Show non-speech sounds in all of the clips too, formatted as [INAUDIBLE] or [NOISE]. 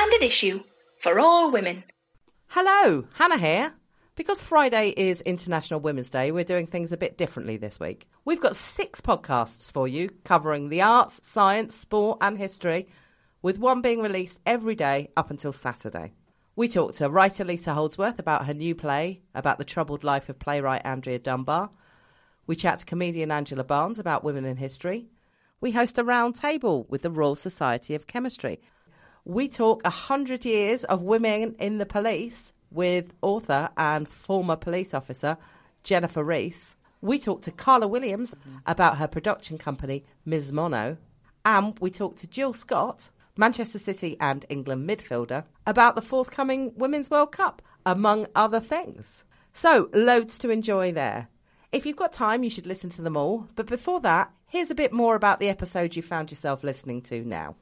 standard issue for all women. Hello, Hannah here. Because Friday is International Women's Day, we're doing things a bit differently this week. We've got six podcasts for you covering the arts, science, sport, and history, with one being released every day up until Saturday. We talked to writer Lisa Holdsworth about her new play, about the troubled life of playwright Andrea Dunbar. We chat to comedian Angela Barnes about women in history. We host a round table with the Royal Society of Chemistry. We talk 100 years of women in the police with author and former police officer Jennifer Rees. We talked to Karla Williams mm-hmm. about her production company, Ms. Mono. And we talked to Jill Scott, Manchester City and England midfielder, about the forthcoming Women's World Cup, among other things. So, loads to enjoy there. If you've got time, you should listen to them all. But before that, here's a bit more about the episode you found yourself listening to now.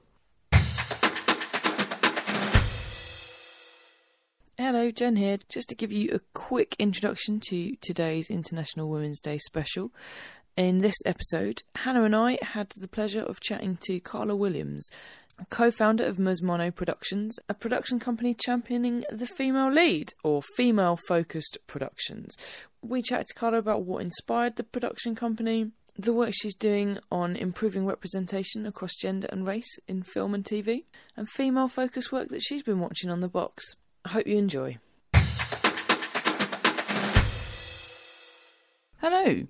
Hello, Jen here. Just to give you a quick introduction to today's International Women's Day special. In this episode, Hannah and I had the pleasure of chatting to Karla Williams, co founder of Ms Mono Productions, a production company championing the female lead or female focused productions. We chatted to Karla about what inspired the production company, the work she's doing on improving representation across gender and race in film and TV, and female focused work that she's been watching on the box. I hope you enjoy. Hello.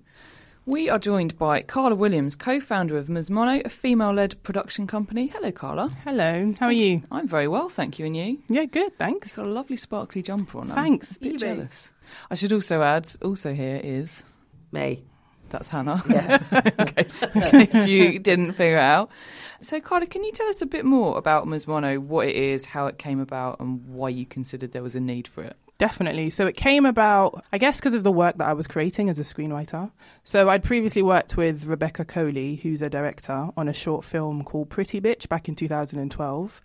We are joined by Karla Williams, co founder of Ms Mono, a female led production company. Hello, Karla. Hello, how are you? I'm very well, thank you. And you? Yeah, good, thanks. You've got a lovely sparkly jumper on. Thanks. I'm a bit eBay. jealous. I should also add, also here is Me. That's Hannah. Yeah. [LAUGHS] okay. In case you didn't figure it out. So, Karla, can you tell us a bit more about Ms Mono, oh, what it is, how it came about, and why you considered there was a need for it? Definitely. So it came about, I guess, because of the work that I was creating as a screenwriter. So I'd previously worked with Rebecca Coley, who's a director, on a short film called Pretty Bitch back in 2012.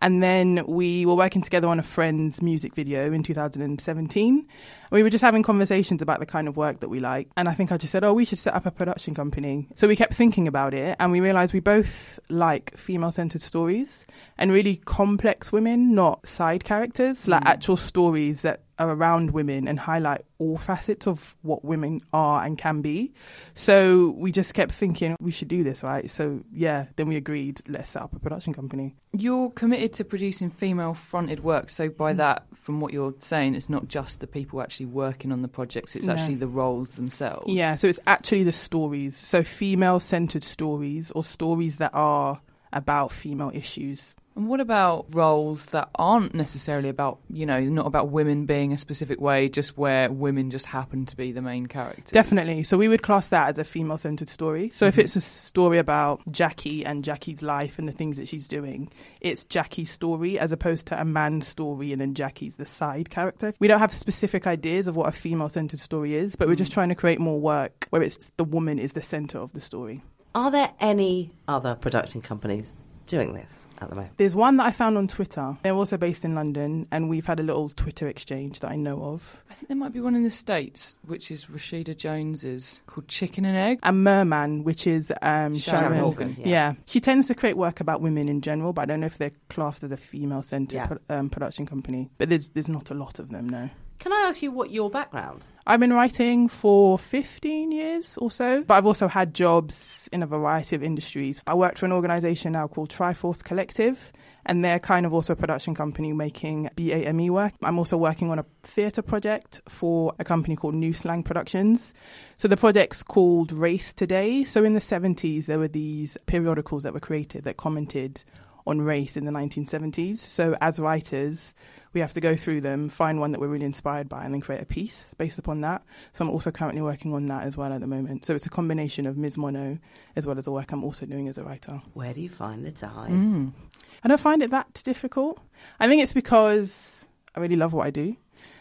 And then we were working together on a friend's music video in 2017. We were just having conversations about the kind of work that we like. And I think I just said, oh, we should set up a production company. So we kept thinking about it and we realized we both like female centered stories and really complex women, not side characters, like hmm. actual stories that are around women and highlight all facets of what women are and can be. So we just kept thinking we should do this, right? So yeah, then we agreed, let's set up a production company. You're committed to producing female fronted work. So, by mm. that, from what you're saying, it's not just the people actually working on the projects, it's No. actually the roles themselves. Yeah, so it's actually the stories. So female centered stories or stories that are about female issues. And what about roles that aren't necessarily about, you know, not about women being a specific way, just where women just happen to be the main characters? Definitely. So we would class that as a female centered story. So if mm-hmm. it's a story about Jackie and Jackie's life and the things that she's doing, it's Jackie's story as opposed to a man's story and then Jackie's the side character. We don't have specific ideas of what a female centered story is, but we're just mm. trying to create more work where it's the woman is the center of the story. Are there any other production companies doing this at the moment? There's one that I found on Twitter. They're also based in London, and we've had a little Twitter exchange that I know of. I think there might be one in the States, which is Rashida Jones's, called Chicken and Egg. And Merman, which is um, Sharon Sharon, Horgan, yeah. Yeah. she tends to create work about women in general, but I don't know if they're classed as a female-centered Yeah. pro- um, production company. But there's there's not a lot of them, no. Can I ask you what your background? I've been writing for 15 years or so, but I've also had jobs in a variety of industries. I worked for an organisation now called Triforce Collective, and they're kind of also a production company making BAME work. I'm also working on a theatre project for a company called New Slang Productions. So the project's called Race Today. So in the 70s, there were these periodicals that were created that commented on race in the 1970s. So as writers, we have to go through them, find one that we're really inspired by, and then create a piece based upon that. So I'm also currently working on that as well at the moment. So it's a combination of Ms. Mono as well as the work I'm also doing as a writer. Where do you find the time? Mm. I don't find it that difficult. I think it's because I really love what I do,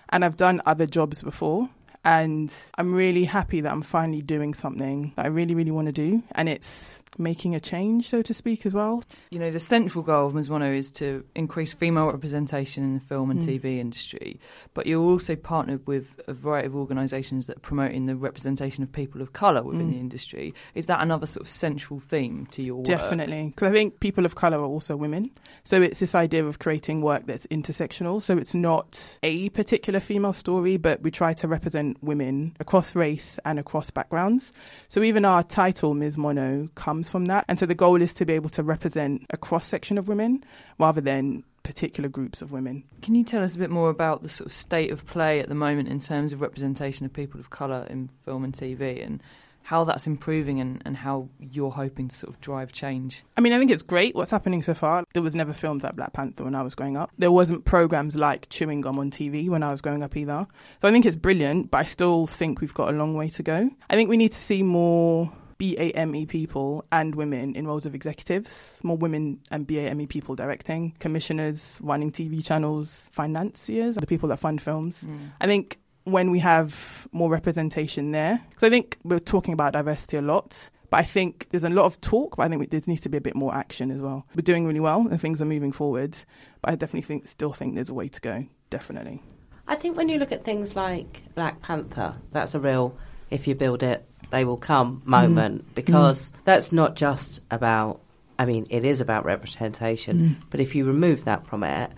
and I've done other jobs before. And I'm really happy that I'm finally doing something that I really, really want to do. And it's making a change, so to speak, as well. You know, the central goal of Ms. Mono is to increase female representation in the film and Mm. TV industry, but you're also partnered with a variety of organisations that are promoting the representation of people of colour within Mm. the industry. Is that another sort of central theme to your work? Definitely, because I think people of color are also women. So it's this idea of creating work that's intersectional. So it's not a particular female story, but we try to represent women across race and across backgrounds. So even our title, Ms. Mono, comes from that. And so the goal is to be able to represent a cross section of women rather than particular groups of women. Can you tell us a bit more about the sort of state of play at the moment in terms of representation of people of colour in film and TV and how that's improving and, and how you're hoping to sort of drive change? I mean, I think it's great what's happening so far. There was never films like Black Panther when I was growing up. There wasn't programs like Chewing Gum on TV when I was growing up either. So I think it's brilliant, but I still think we've got a long way to go. I think we need to see more BAME people and women in roles of executives, more women and BAME people directing, commissioners, running TV channels, financiers, the people that fund films. Hmm. I think when we have more representation there, because I think we're talking about diversity a lot, but I think there's a lot of talk, but I think there needs to be a bit more action as well. We're doing really well and things are moving forward, but I definitely think, still think there's a way to go. Definitely. I think when you look at things like Black Panther, that's a real if you build it, they will come moment mm. because mm. that's not just about, I mean, it is about representation, mm. but if you remove that from it,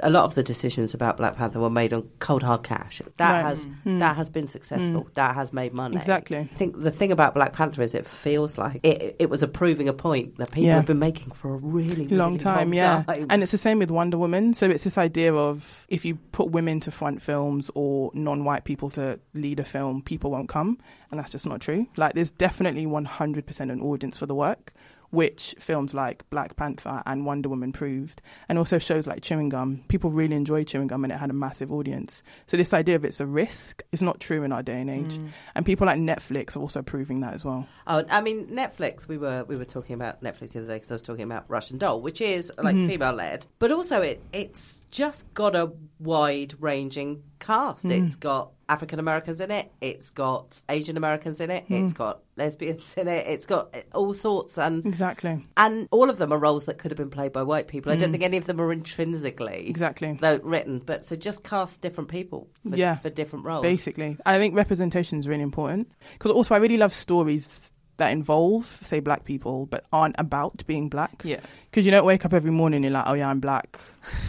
a lot of the decisions about Black Panther were made on cold hard cash. That Right. has mm. hmm. that has been successful. Mm. That has made money. Exactly. I think the thing about Black Panther is it feels like it, it was approving a point that people Yeah. have been making for a really, really long time, long yeah. time. And it's the same with Wonder Woman. So it's this idea of if you put women to front films or non-white people to lead a film, people won't come, and that's just not true. Like there's definitely 100% an audience for the work, which films like Black Panther and Wonder Woman proved, and also shows like Chewing Gum. People really enjoy Chewing Gum, and it had a massive audience. So this idea of it's a risk is not true in our day and age, mm. and people like Netflix are also proving that as well. Oh, I mean, Netflix. We were we were talking about Netflix the other day because I was talking about Russian Doll, which is like mm-hmm. female led, but also it it's just got a wide ranging cast. Mm-hmm. It's got African Americans in it. It's got Asian Americans in it. Hmm. It's got lesbians in it. It's got eh, all sorts and Exactly. and all of them are roles that could have been played by white people. I don't hmm. think any of them are intrinsically Exactly. though written, but so just cast different people for, Yeah. for different roles. basically. I think representation is really important because also I really love stories that involve, say, black people, but aren't about being black. Yeah. Because you don't wake up every morning and you're like, oh yeah, I'm black.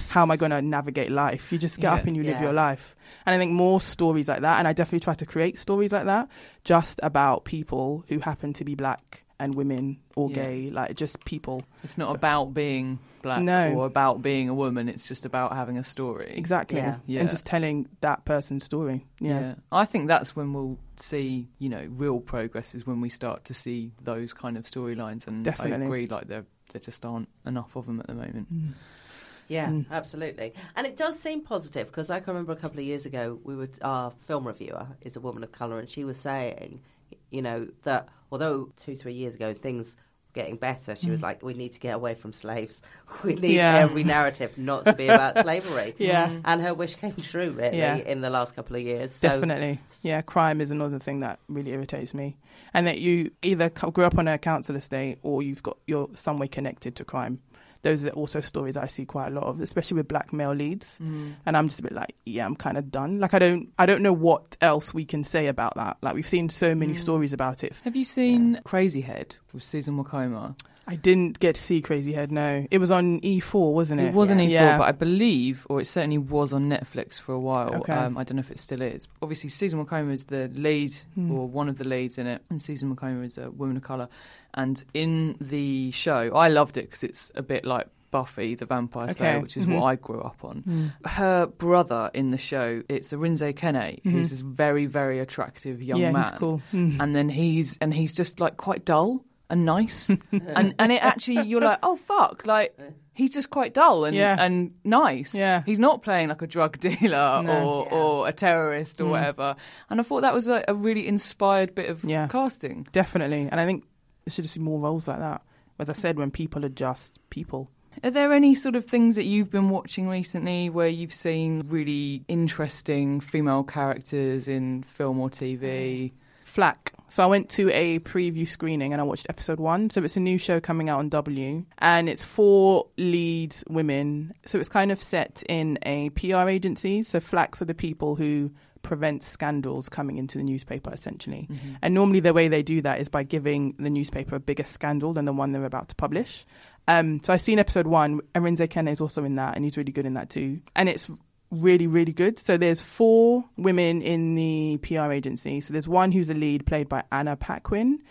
How am I going to navigate life? You just get Yeah. up and you live Yeah. your life. And I think more stories like that, and I definitely try to create stories like that, just about people who happen to be black and women or Yeah. gay, like just people. It's not about being black No. or about being a woman. It's just about having a story. Exactly. Yeah. Yeah. And just telling that person's story. Yeah. I think that's when we'll see, you know, real progress is when we start to see those kind of storylines. And I Definitely. agree, like there, there just aren't enough of them at the moment. Yeah, Mm. absolutely. And it does seem positive because I can remember a couple of years ago, we were our film reviewer is a woman of colour, and she was saying, you know, that although two three years ago things were getting better, she was like, we need to get away from slaves. [LAUGHS] We need Mm. Yeah. every narrative not to be about [LAUGHS] slavery. Yeah. And her wish came true, really, Yeah. in the last couple of years. So, Definitely. Yeah, crime is another thing that really irritates me. And that you either grew up on a council estate or you've got you're some way connected to crime. Those are also stories I see quite a lot of, especially with black male leads. Mm. And I'm just a bit like, yeah, I'm kind of done. Like I don't I don't know what else we can say about that. Like we've seen so many mm. stories about it. Have you seen Crazy Head with Susan Wokoma? I didn't get to see Crazy Head. No, it was on E4, wasn't it? It wasn't E4, Yeah. but I believe, or it certainly was on Netflix for a while. Okay. Um, I don't know if it still is. Obviously, Susan Wokoma is the lead, Hmm. or one of the leads in it, and Susan Wokoma is a woman of colour. And in the show, I loved it because it's a bit like Buffy the Vampire Slayer, Okay. which is Mhm. what I grew up on. Her brother in the show, it's Arinze Kene, who's this very, very attractive young Mm-hmm. yeah, man cool. Mm. and then he's and he's just like quite dull and nice [LAUGHS] and and it actually you're like oh fuck like he's just quite dull and Yeah. and nice Yeah. he's not playing like a drug [LAUGHS] dealer No. or or a terrorist or Mm. whatever and i thought that was a, a really inspired bit of Yeah. casting Definitely. And I think there should just be more roles like that. As I said, when people are just people. are there any sort of things that you've been watching recently where you've seen really interesting female characters in film or tv Flack. So I went to a preview screening and I watched episode one. So it's a new show coming out on W, and it's four lead women. So it's kind of set in a PR agency. So Flacks are the people who prevent scandals coming into the newspaper essentially. And normally the way they do that is by giving the newspaper a bigger scandal than the one they're about to publish. Um, so I've seen episode one. Arinze Kene is also in that, and he's really good in that too. And it's really, really good. So there's four women in the PR agency. So there's one who's the lead, played by Anna Paquin.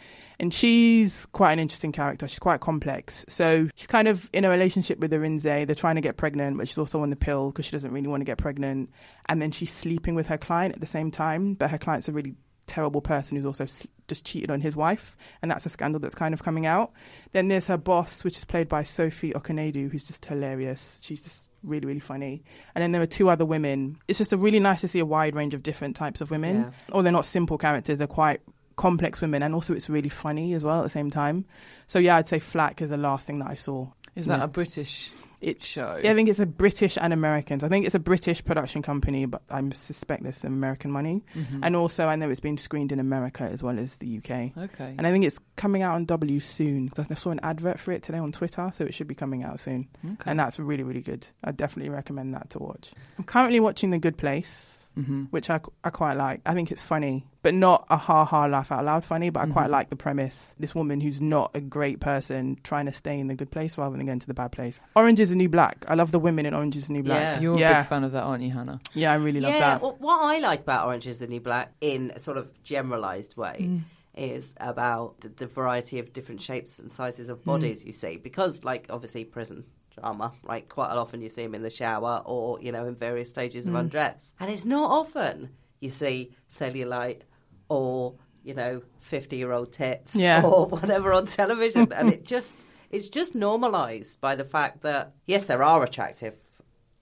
And she's quite an interesting character. She's quite complex. So she's kind of in a relationship with Arinze. They're trying to get pregnant, but she's also on the pill because she doesn't really want to get pregnant. And then she's sleeping with her client at the same time, but her client's a really terrible person who's also just cheated on his wife, and that's a scandal that's kind of coming out. Then there's her boss, which is played by Sophie Okonedo, who's just hilarious. She's just really, really funny. And then there are two other women. It's just a really nice to see a wide range of different types of women. Yeah. Or they're not simple characters; they're quite complex women, and also it's really funny as well at the same time. So yeah, I'd say Flack is the last thing that I saw. Is that Yeah. a British It- show? Yeah, I think it's a British and Americans. I think it's a British production company, but I suspect there's some American money. Mhm. And also, I know it's been screened in America as well as the UK. okay. And I think it's coming out on W soon. 'cause I saw an advert for it today on Twitter, so it should be coming out soon. okay. And that's really, really good. I definitely recommend that to watch. I'm currently watching The Good Place, hmm which I, I quite like. I think it's funny, but not a ha ha laugh out loud funny, but I quite Mhm. like the premise. This woman who's not a great person trying to stay in the good place rather than going to the bad place. Orange is the New Black. I love the women in Orange is the New Black. Yeah. You're a big fan of that, aren't you, Hannah? Yeah, I really love yeah, that. well, what I like about Orange is the New Black in a sort of generalised way Mm. is about the, the variety of different shapes and sizes of bodies you see. Because, like, obviously, prison drama, right? Quite often you see them in the shower or, you know, in various stages of Mm. undress. And it's not often you see cellulite or, you know, 50 year old tits Yeah. or [LAUGHS] whatever on television. and [LAUGHS] it just. It's just normalised by the fact that yes, there are attractive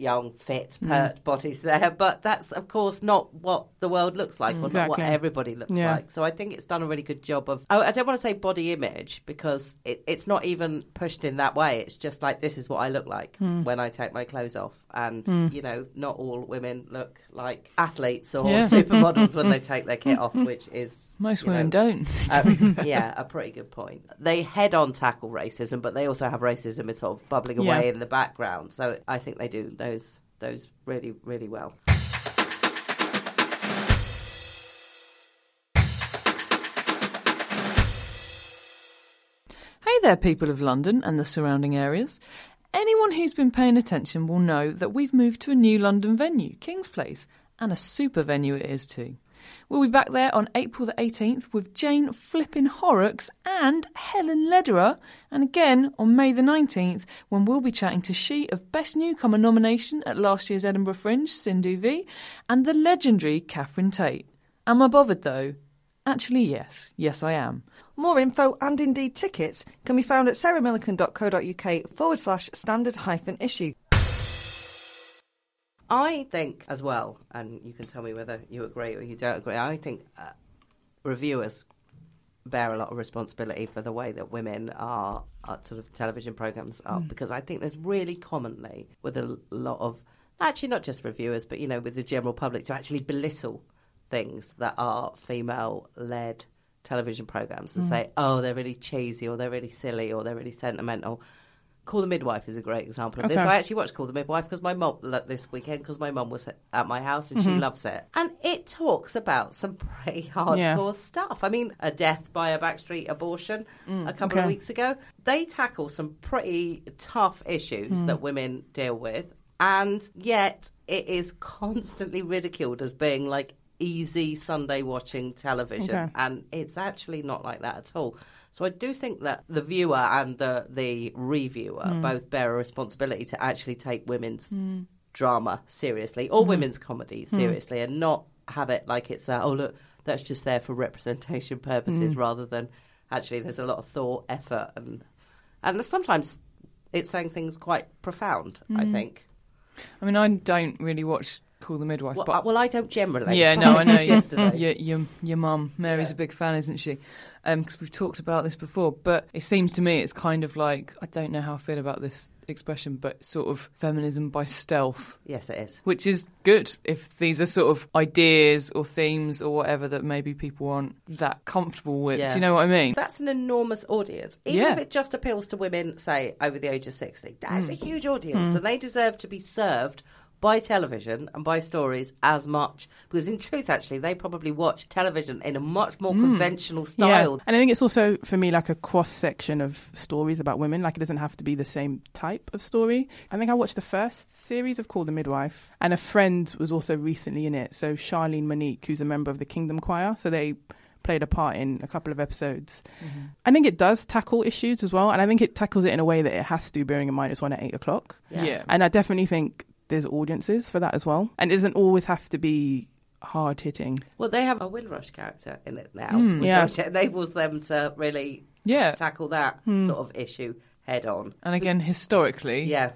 young, fit, Mm. pert bodies there, but that's of course not what the world looks like, or not what everybody looks Yeah. like. So I think it's done a really good job of. I, I don't want to say body image because it, it's not even pushed in that way. It's just like this is what I look like Hmm. when I take my clothes off, and you know, not all women look like athletes or Yeah. [LAUGHS] supermodels when they [LAUGHS] take their kit off, which is Most you know, women don't. [LAUGHS] yeah, a pretty good point. They head on tackle racism, but they also have racism is sort of bubbling away Yeah. in the background. So I think they do those those really really well. Hey there, people of London and the surrounding areas. Anyone who's been paying attention will know that we've moved to a new London venue, King's Place, and a super venue it is too. We'll be back there on April the 18th with Jane Flippin Horrocks and Helen Lederer, and again on May the 19th when we'll be chatting to she of Best Newcomer nomination at last year's Edinburgh Fringe, Sindhu Vee, and the legendary Catherine Tate. Am I bothered though? Actually, yes. Yes, I am. More info and indeed tickets can be found at sarahmillican.co.uk forward slash standard hyphen issue. I think as well, and you can tell me whether you agree or you don't agree. I think uh, reviewers bear a lot of responsibility for the way that women are, are sort of television programs are, because I think there's really commonly with a lot of actually not just reviewers, but you know, with the general public to actually belittle things that are female led television programs and say, oh, they're really cheesy or they're really silly or they're really sentimental. Call the Midwife is a great example of this. I actually watched Call the Midwife because my mum like, this weekend because my mum was at my house and she mm-hmm. loves it, and it talks about some [LAUGHS] pretty hardcore Yeah. stuff. I mean, a death by a backstreet abortion mm, a couple of weeks ago. They tackle some pretty tough issues mm. that women deal with, and yet it is constantly ridiculed as being like easy Sunday watching television, Okay. and it's actually not like that at all. So I do think that the viewer and the the reviewer mm. both bear a responsibility to actually take women's mm. drama seriously or mm. women's comedy seriously, and not have it like it's uh, oh look that's just there for representation purposes rather than actually there's a lot of thought, effort, and and sometimes it's saying things quite profound. I think. I mean, I don't really watch Call the midwife. Well, but uh, well, I don't generally. yeah, no, I know. Yesterday. Your, your, your mum, Mary's Yeah. a big fan, isn't she? Because we've talked about this before. But it seems to me it's kind of like, I don't know how I feel about this expression, but sort of feminism by stealth, Yes, it is. which is good if these are sort of ideas or themes or whatever that maybe people aren't that comfortable with. Yeah. Do you know what I mean? That's an enormous audience. Even Yeah. if it just appeals to women, say, over the age of 60, that's Mm. a huge audience. And they deserve to be served by television and by stories as much. Because in truth, actually, they probably watch television in a much more mm. conventional style. And I think it's also for me like a cross section of stories about women. Like it doesn't have to be the same type of story. I think I watched the first series of Call the Midwife, and a friend was also recently in it. So Charlene Monique, who's a member of the Kingdom Choir, so they played a part in a couple of episodes. Mm-hmm. I think it does tackle issues as well, and I think it tackles it in a way that it has to, bearing in mind it's on at eight o'clock. Yeah. And I definitely think there's audiences for that as well, and it doesn't always have to be hard hitting. Well, they have a Windrush character in it now, Mm. which Yeah. which enables them to really Yeah. tackle that sort of issue head on. And again, historically, Yeah.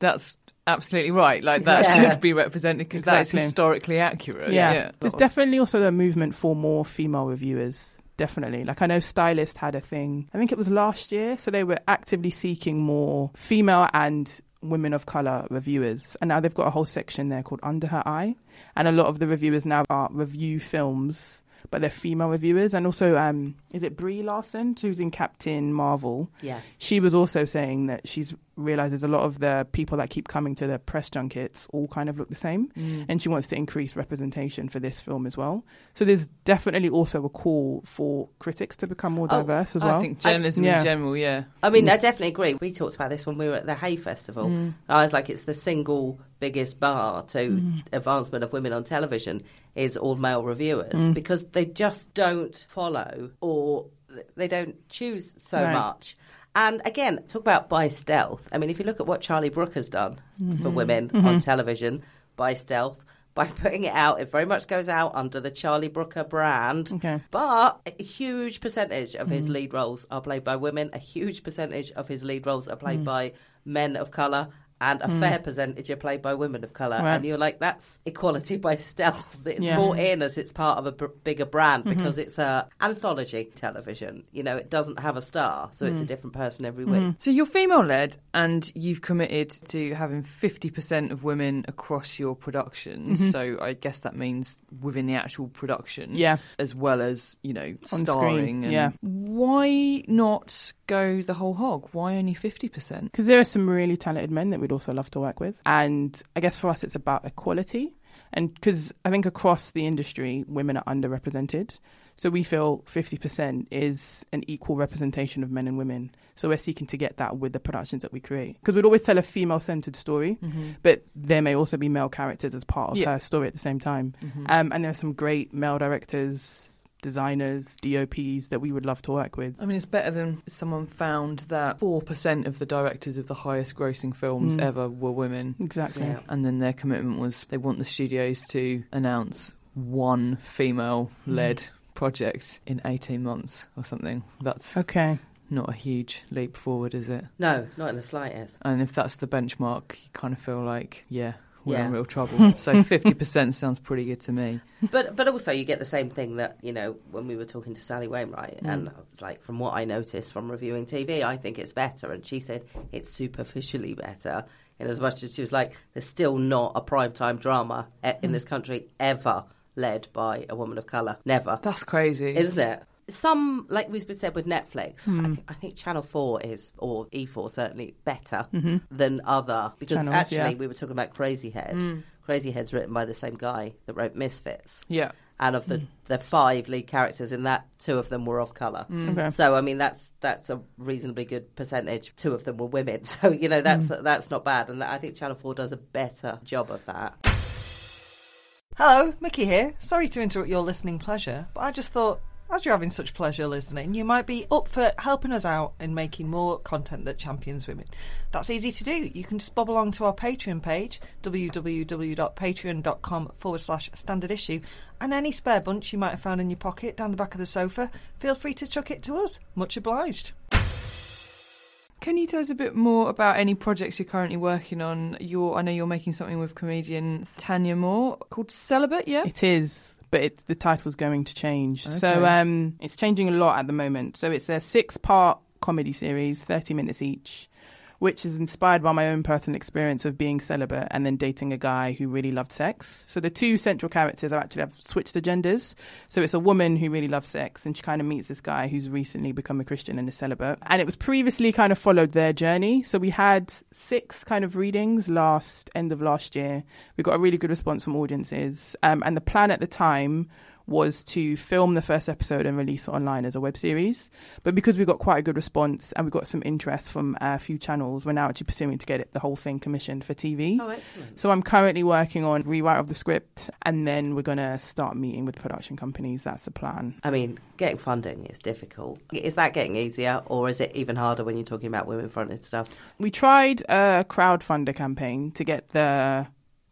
that's absolutely right. Like that Yeah. should be represented because that is historically accurate. Yeah. There's definitely also a movement for more female reviewers. Definitely. Like I know Stylist had a thing, I think it was last year, so they were actively seeking more female and women of color reviewers. And now they've got a whole section there called Under Her Eye. And a lot of the reviewers now are review films, but they're female reviewers. And also, um, is it Brie Larson, who's in Captain Marvel? Yeah. She was also saying that she's realizes a lot of the people that keep coming to the press junkets all kind of look the same Mm. and she wants to increase representation for this film as well. So there's definitely also a call for critics to become more Oh, diverse as well. I think journalism yeah. in general, yeah. I mean, I definitely agree. We talked about this when we were at the Hay Festival. Mm. I was like, it's the single biggest bar to mm. advancement of women on television is all male reviewers mm. because they just don't follow or they don't choose so Right. much. And again, talk about by stealth. I mean, if you look at what Charlie Brooker has done for mm-hmm. women mm-hmm. on television by stealth, [LAUGHS] by putting it out, it very much goes out under the Charlie Brooker brand. Okay. But a huge percentage of his mm-hmm. lead roles are played by women. A huge percentage of his lead roles are played mm. by men of colour. And a hmm. fair percentage are played by women of colour. Right. And you're like, that's equality by stealth. [LAUGHS] It's Yeah. brought in as it's part of a b- bigger brand mm-hmm. because it's a anthology television. You know, it doesn't have a star, so it's a mm. different person every mm-hmm. week. So you're female led and you've committed to having 50% of women across your productions. Mm-hmm. So I guess that means within the actual production. Yeah. As well as, you know, On starring. screen, and yeah. Why not go the whole hog? Why only 50%? Because there are some really talented men that we'd also love to work with. And I guess for us, it's about equality. And because I think across the industry, women are underrepresented. So we feel 50% is an equal representation of men and women. So we're seeking to get that with the productions that we create. Because we'd always tell a female centered story, but there may also be male characters as part of Yeah. her story at the same time. Um, and there are some great male directors, designers, DOPs that we would love to work with. I mean, it's better than someone found that 4% of the directors of the highest grossing films Mm. ever were women. Exactly. Yeah. And then their commitment was they want the studios to announce one female led project in 18 months or something. That's Okay. not a huge leap forward, is it? No, not in the slightest. And if that's the benchmark, you kind of feel like, yeah, we're in real trouble. [LAUGHS] so 50% sounds pretty good to me. But but also you get the same thing that you know when we were talking to Sally Wainwright, mm. and it's like from what I noticed from reviewing TV, I think it's better, and she said it's superficially better. In as much as she was like, there's still not a prime time drama e- in mm. this country ever led by a woman of color, never, That's crazy. isn't it? Some, like we've been said with Netflix, I, hmm. think, I think Channel 4 is, or E4 certainly, better mm-hmm. than other. Because Channels, actually, yeah. we were talking about Crazy Head. Hmm. Crazy Head's written by the same guy that wrote Misfits yeah. and of the, hmm. the five lead characters in that, two of them were of color. Okay. So I mean, that's that's a reasonably good percentage. Two of them were women, [LAUGHS] so you know that's that's not bad. And I think Channel Four does a better job of that. Hello, Mickey here. Sorry to interrupt your listening pleasure, but I just thought, as you're having such pleasure listening, you might be up for helping us out in making more content that champions women. That's easy to do. You can just bob along to our Patreon page, www.patreon.com forward slash standard issue, and any spare bunch you might have found in your pocket down the back of the sofa, feel free to chuck it to us. Much obliged. Can you tell us a bit more about any projects you're currently working on? You're, I know you're making something with comedian Tanya Moore called Celibate, yeah? It is, but it's, the title's going to change. So um, it's changing a lot at the moment. So it's a six-part comedy series, 30 minutes each, which is inspired by my own personal experience of being celibate and then dating a guy who really loved sex. So the two central characters are actually have switched the genders. So it's a woman who really loves sex, and she kind of meets this guy who's recently become a Christian and a celibate. And it was previously kind of followed their journey. So we had six kind of readings last end of last year. We got a really good response from audiences, um, and the plan at the time was to film the first episode and release it online as a web series. But because we got quite a good response and we got some interest from a few channels, we're now actually pursuing to get it, the whole thing commissioned for TV. Oh, excellent. So I'm currently working on rewrite of the script, and then we're gonna start meeting with production companies. That's the plan. I mean, getting funding is difficult. Is that getting easier, or is it even harder when you're talking about women-fronted stuff? We tried a crowdfunder campaign to get the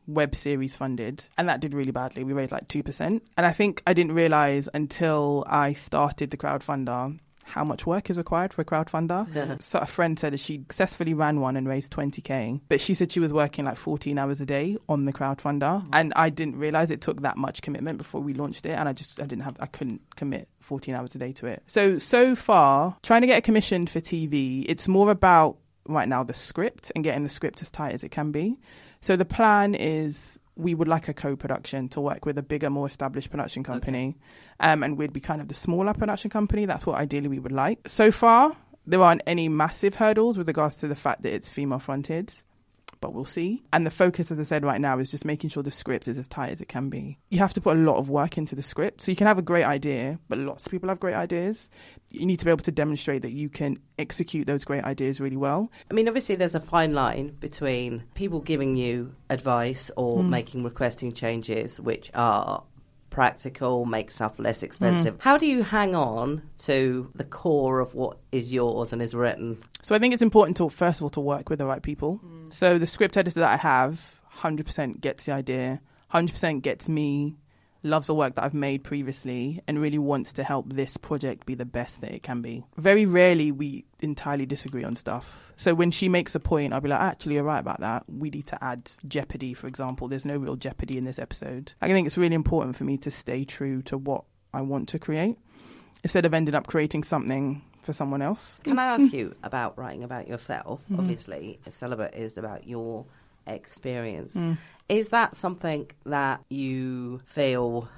web series funded, and that did really badly. We raised like two percent, and I think I didn't realize until I started the crowdfunder how much work is required for a crowdfunder. [LAUGHS] so a friend said that she successfully ran one and raised 20k, but she said she was working like 14 hours a day on the crowdfunder, mm. and I didn't realize it took that much commitment before we launched it, and I just I didn't have I couldn't commit 14 hours a day to it. So so far, trying to get a commission for TV, it's more about right now the script and getting the script as tight as it can be. So the plan is we would like a co-production to work with a bigger, more established production company, um, and we'd be kind of the smaller production company. That's what ideally we would like. So far, there aren't any massive hurdles with regards to the fact that it's female fronted. But we'll see. And the focus, as I said right now, is just making sure the script is as tight as it can be. You have to put a lot of work into the script. So you can have a great idea, but lots of people have great ideas. You need to be able to demonstrate that you can execute those great ideas really well. I mean, obviously, there's a fine line between people giving you advice or mm. making requesting changes, which are practical, make stuff less hmm. expensive. How do you hang on to the core of what is yours and is written? So I think it's important to first of all to work with the right people. Hmm. So the script editor that I have, hundred percent gets the idea, hundred percent gets me, loves the work that I've made previously, and really wants to help this project be the best that it can be. Very rarely we entirely disagree on stuff. So when she makes a point, I'll be like, actually, you're right about that. We need to add jeopardy, for example. There's no real jeopardy in this episode. I think it's really important for me to stay true to what I want to create instead of ending up creating something for someone else. Can I ask you about writing about yourself? Mm-hmm. Obviously, a celibate is about your experience. Mm. Is that something that you feel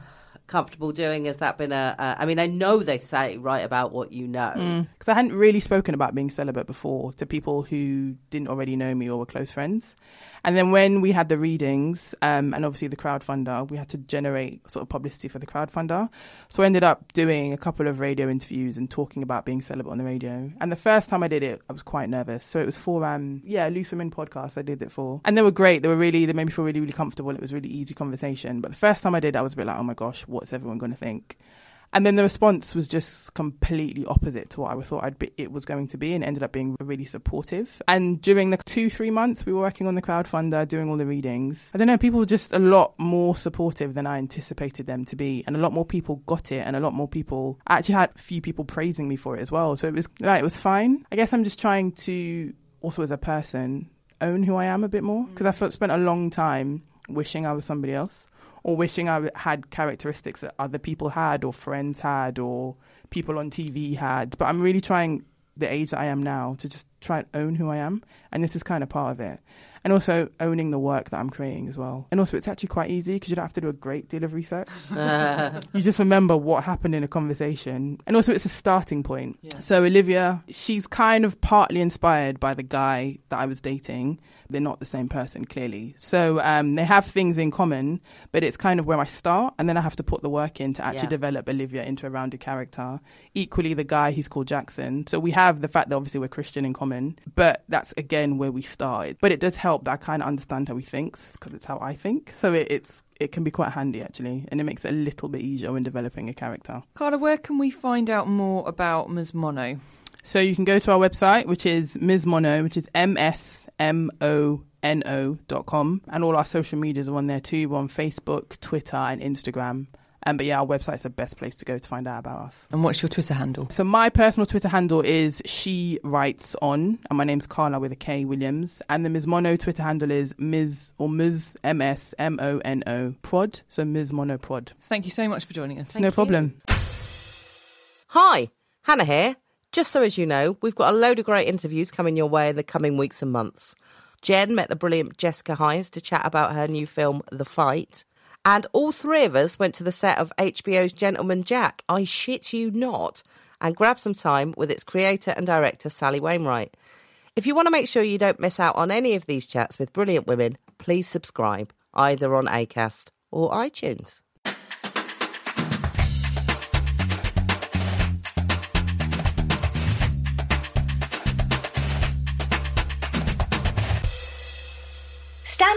comfortable doing? Has that been a? a I mean, I know they say write about what you know. Mm. because I hadn't really spoken about being celibate before to people who didn't already know me or were close friends. And then when we had the readings um, and obviously the crowdfunder, we had to generate sort of publicity for the crowdfunder. So I ended up doing a couple of radio interviews and talking about being celibate on the radio. And the first time I did it, I was quite nervous. So it was for um yeah, Loose Women podcast. I did it for, and they were great. They were really they made me feel really really comfortable. It was really easy conversation. But the first time I did, it, I was a bit like, oh my gosh, what's everyone going to think? And then the response was just completely opposite to what I thought I'd be, it was going to be, and ended up being really supportive. And during the two, three months we were working on the crowdfunder, doing all the readings, I don't know, people were just a lot more supportive than I anticipated them to be, and a lot more people got it, and a lot more people I actually had a few people praising me for it as well. So it was like it was fine. I guess I'm just trying to also as a person own who I am a bit more mm. because I felt spent a long time wishing I was somebody else or wishing I had characteristics that other people had or friends had or people on TV had. But I'm really trying the age that I am now to just try and own who I am. And this is kind of part of it. And also owning the work that I'm creating as well. And also, it's actually quite easy because you don't have to do a great deal of research. [LAUGHS] you just remember what happened in a conversation. And also, it's a starting point. So, Olivia, she's kind of partly inspired by the guy that I was dating. They're not the same person, clearly. So, um, they have things in common, but it's kind of where I start. And then I have to put the work in to actually Yeah. develop Olivia into a rounded character. Equally, the guy, he's called Jackson. So, we have the fact that obviously we're Christian in common, but that's again where we started. But it does help that I kind of understand how he thinks because it's how I think. So, it, it's it can be quite handy actually, and it makes it a little bit easier when developing a character. Karla, where can we find out more about Ms. Mono? So you can go to our website, which is Ms Mono, which is M S M O N O dot com, and all our social medias are on there too. We're on Facebook, Twitter, and Instagram Um, but yeah, our website's the best place to go to find out about us. And what's your Twitter handle? So my personal Twitter handle is she writes on, and my name's Karla with a K Williams, and the Ms Mono Twitter handle is Ms or Ms M S M O N O Prod. So Ms Mono Prod. Thank you so much for joining us. no problem. Hi, Hannah here. Just so as you know, we've got a load of great interviews coming your way in the coming weeks and months. Jen met the brilliant Jessica Hynes to chat about her new film, The Fight. And all three of us went to the set of HBO's Gentleman Jack, I shit you not, and grabbed some time with its creator and director, Sally Wainwright. If you want to make sure you don't miss out on any of these chats with brilliant women, please subscribe either on ACAST or iTunes.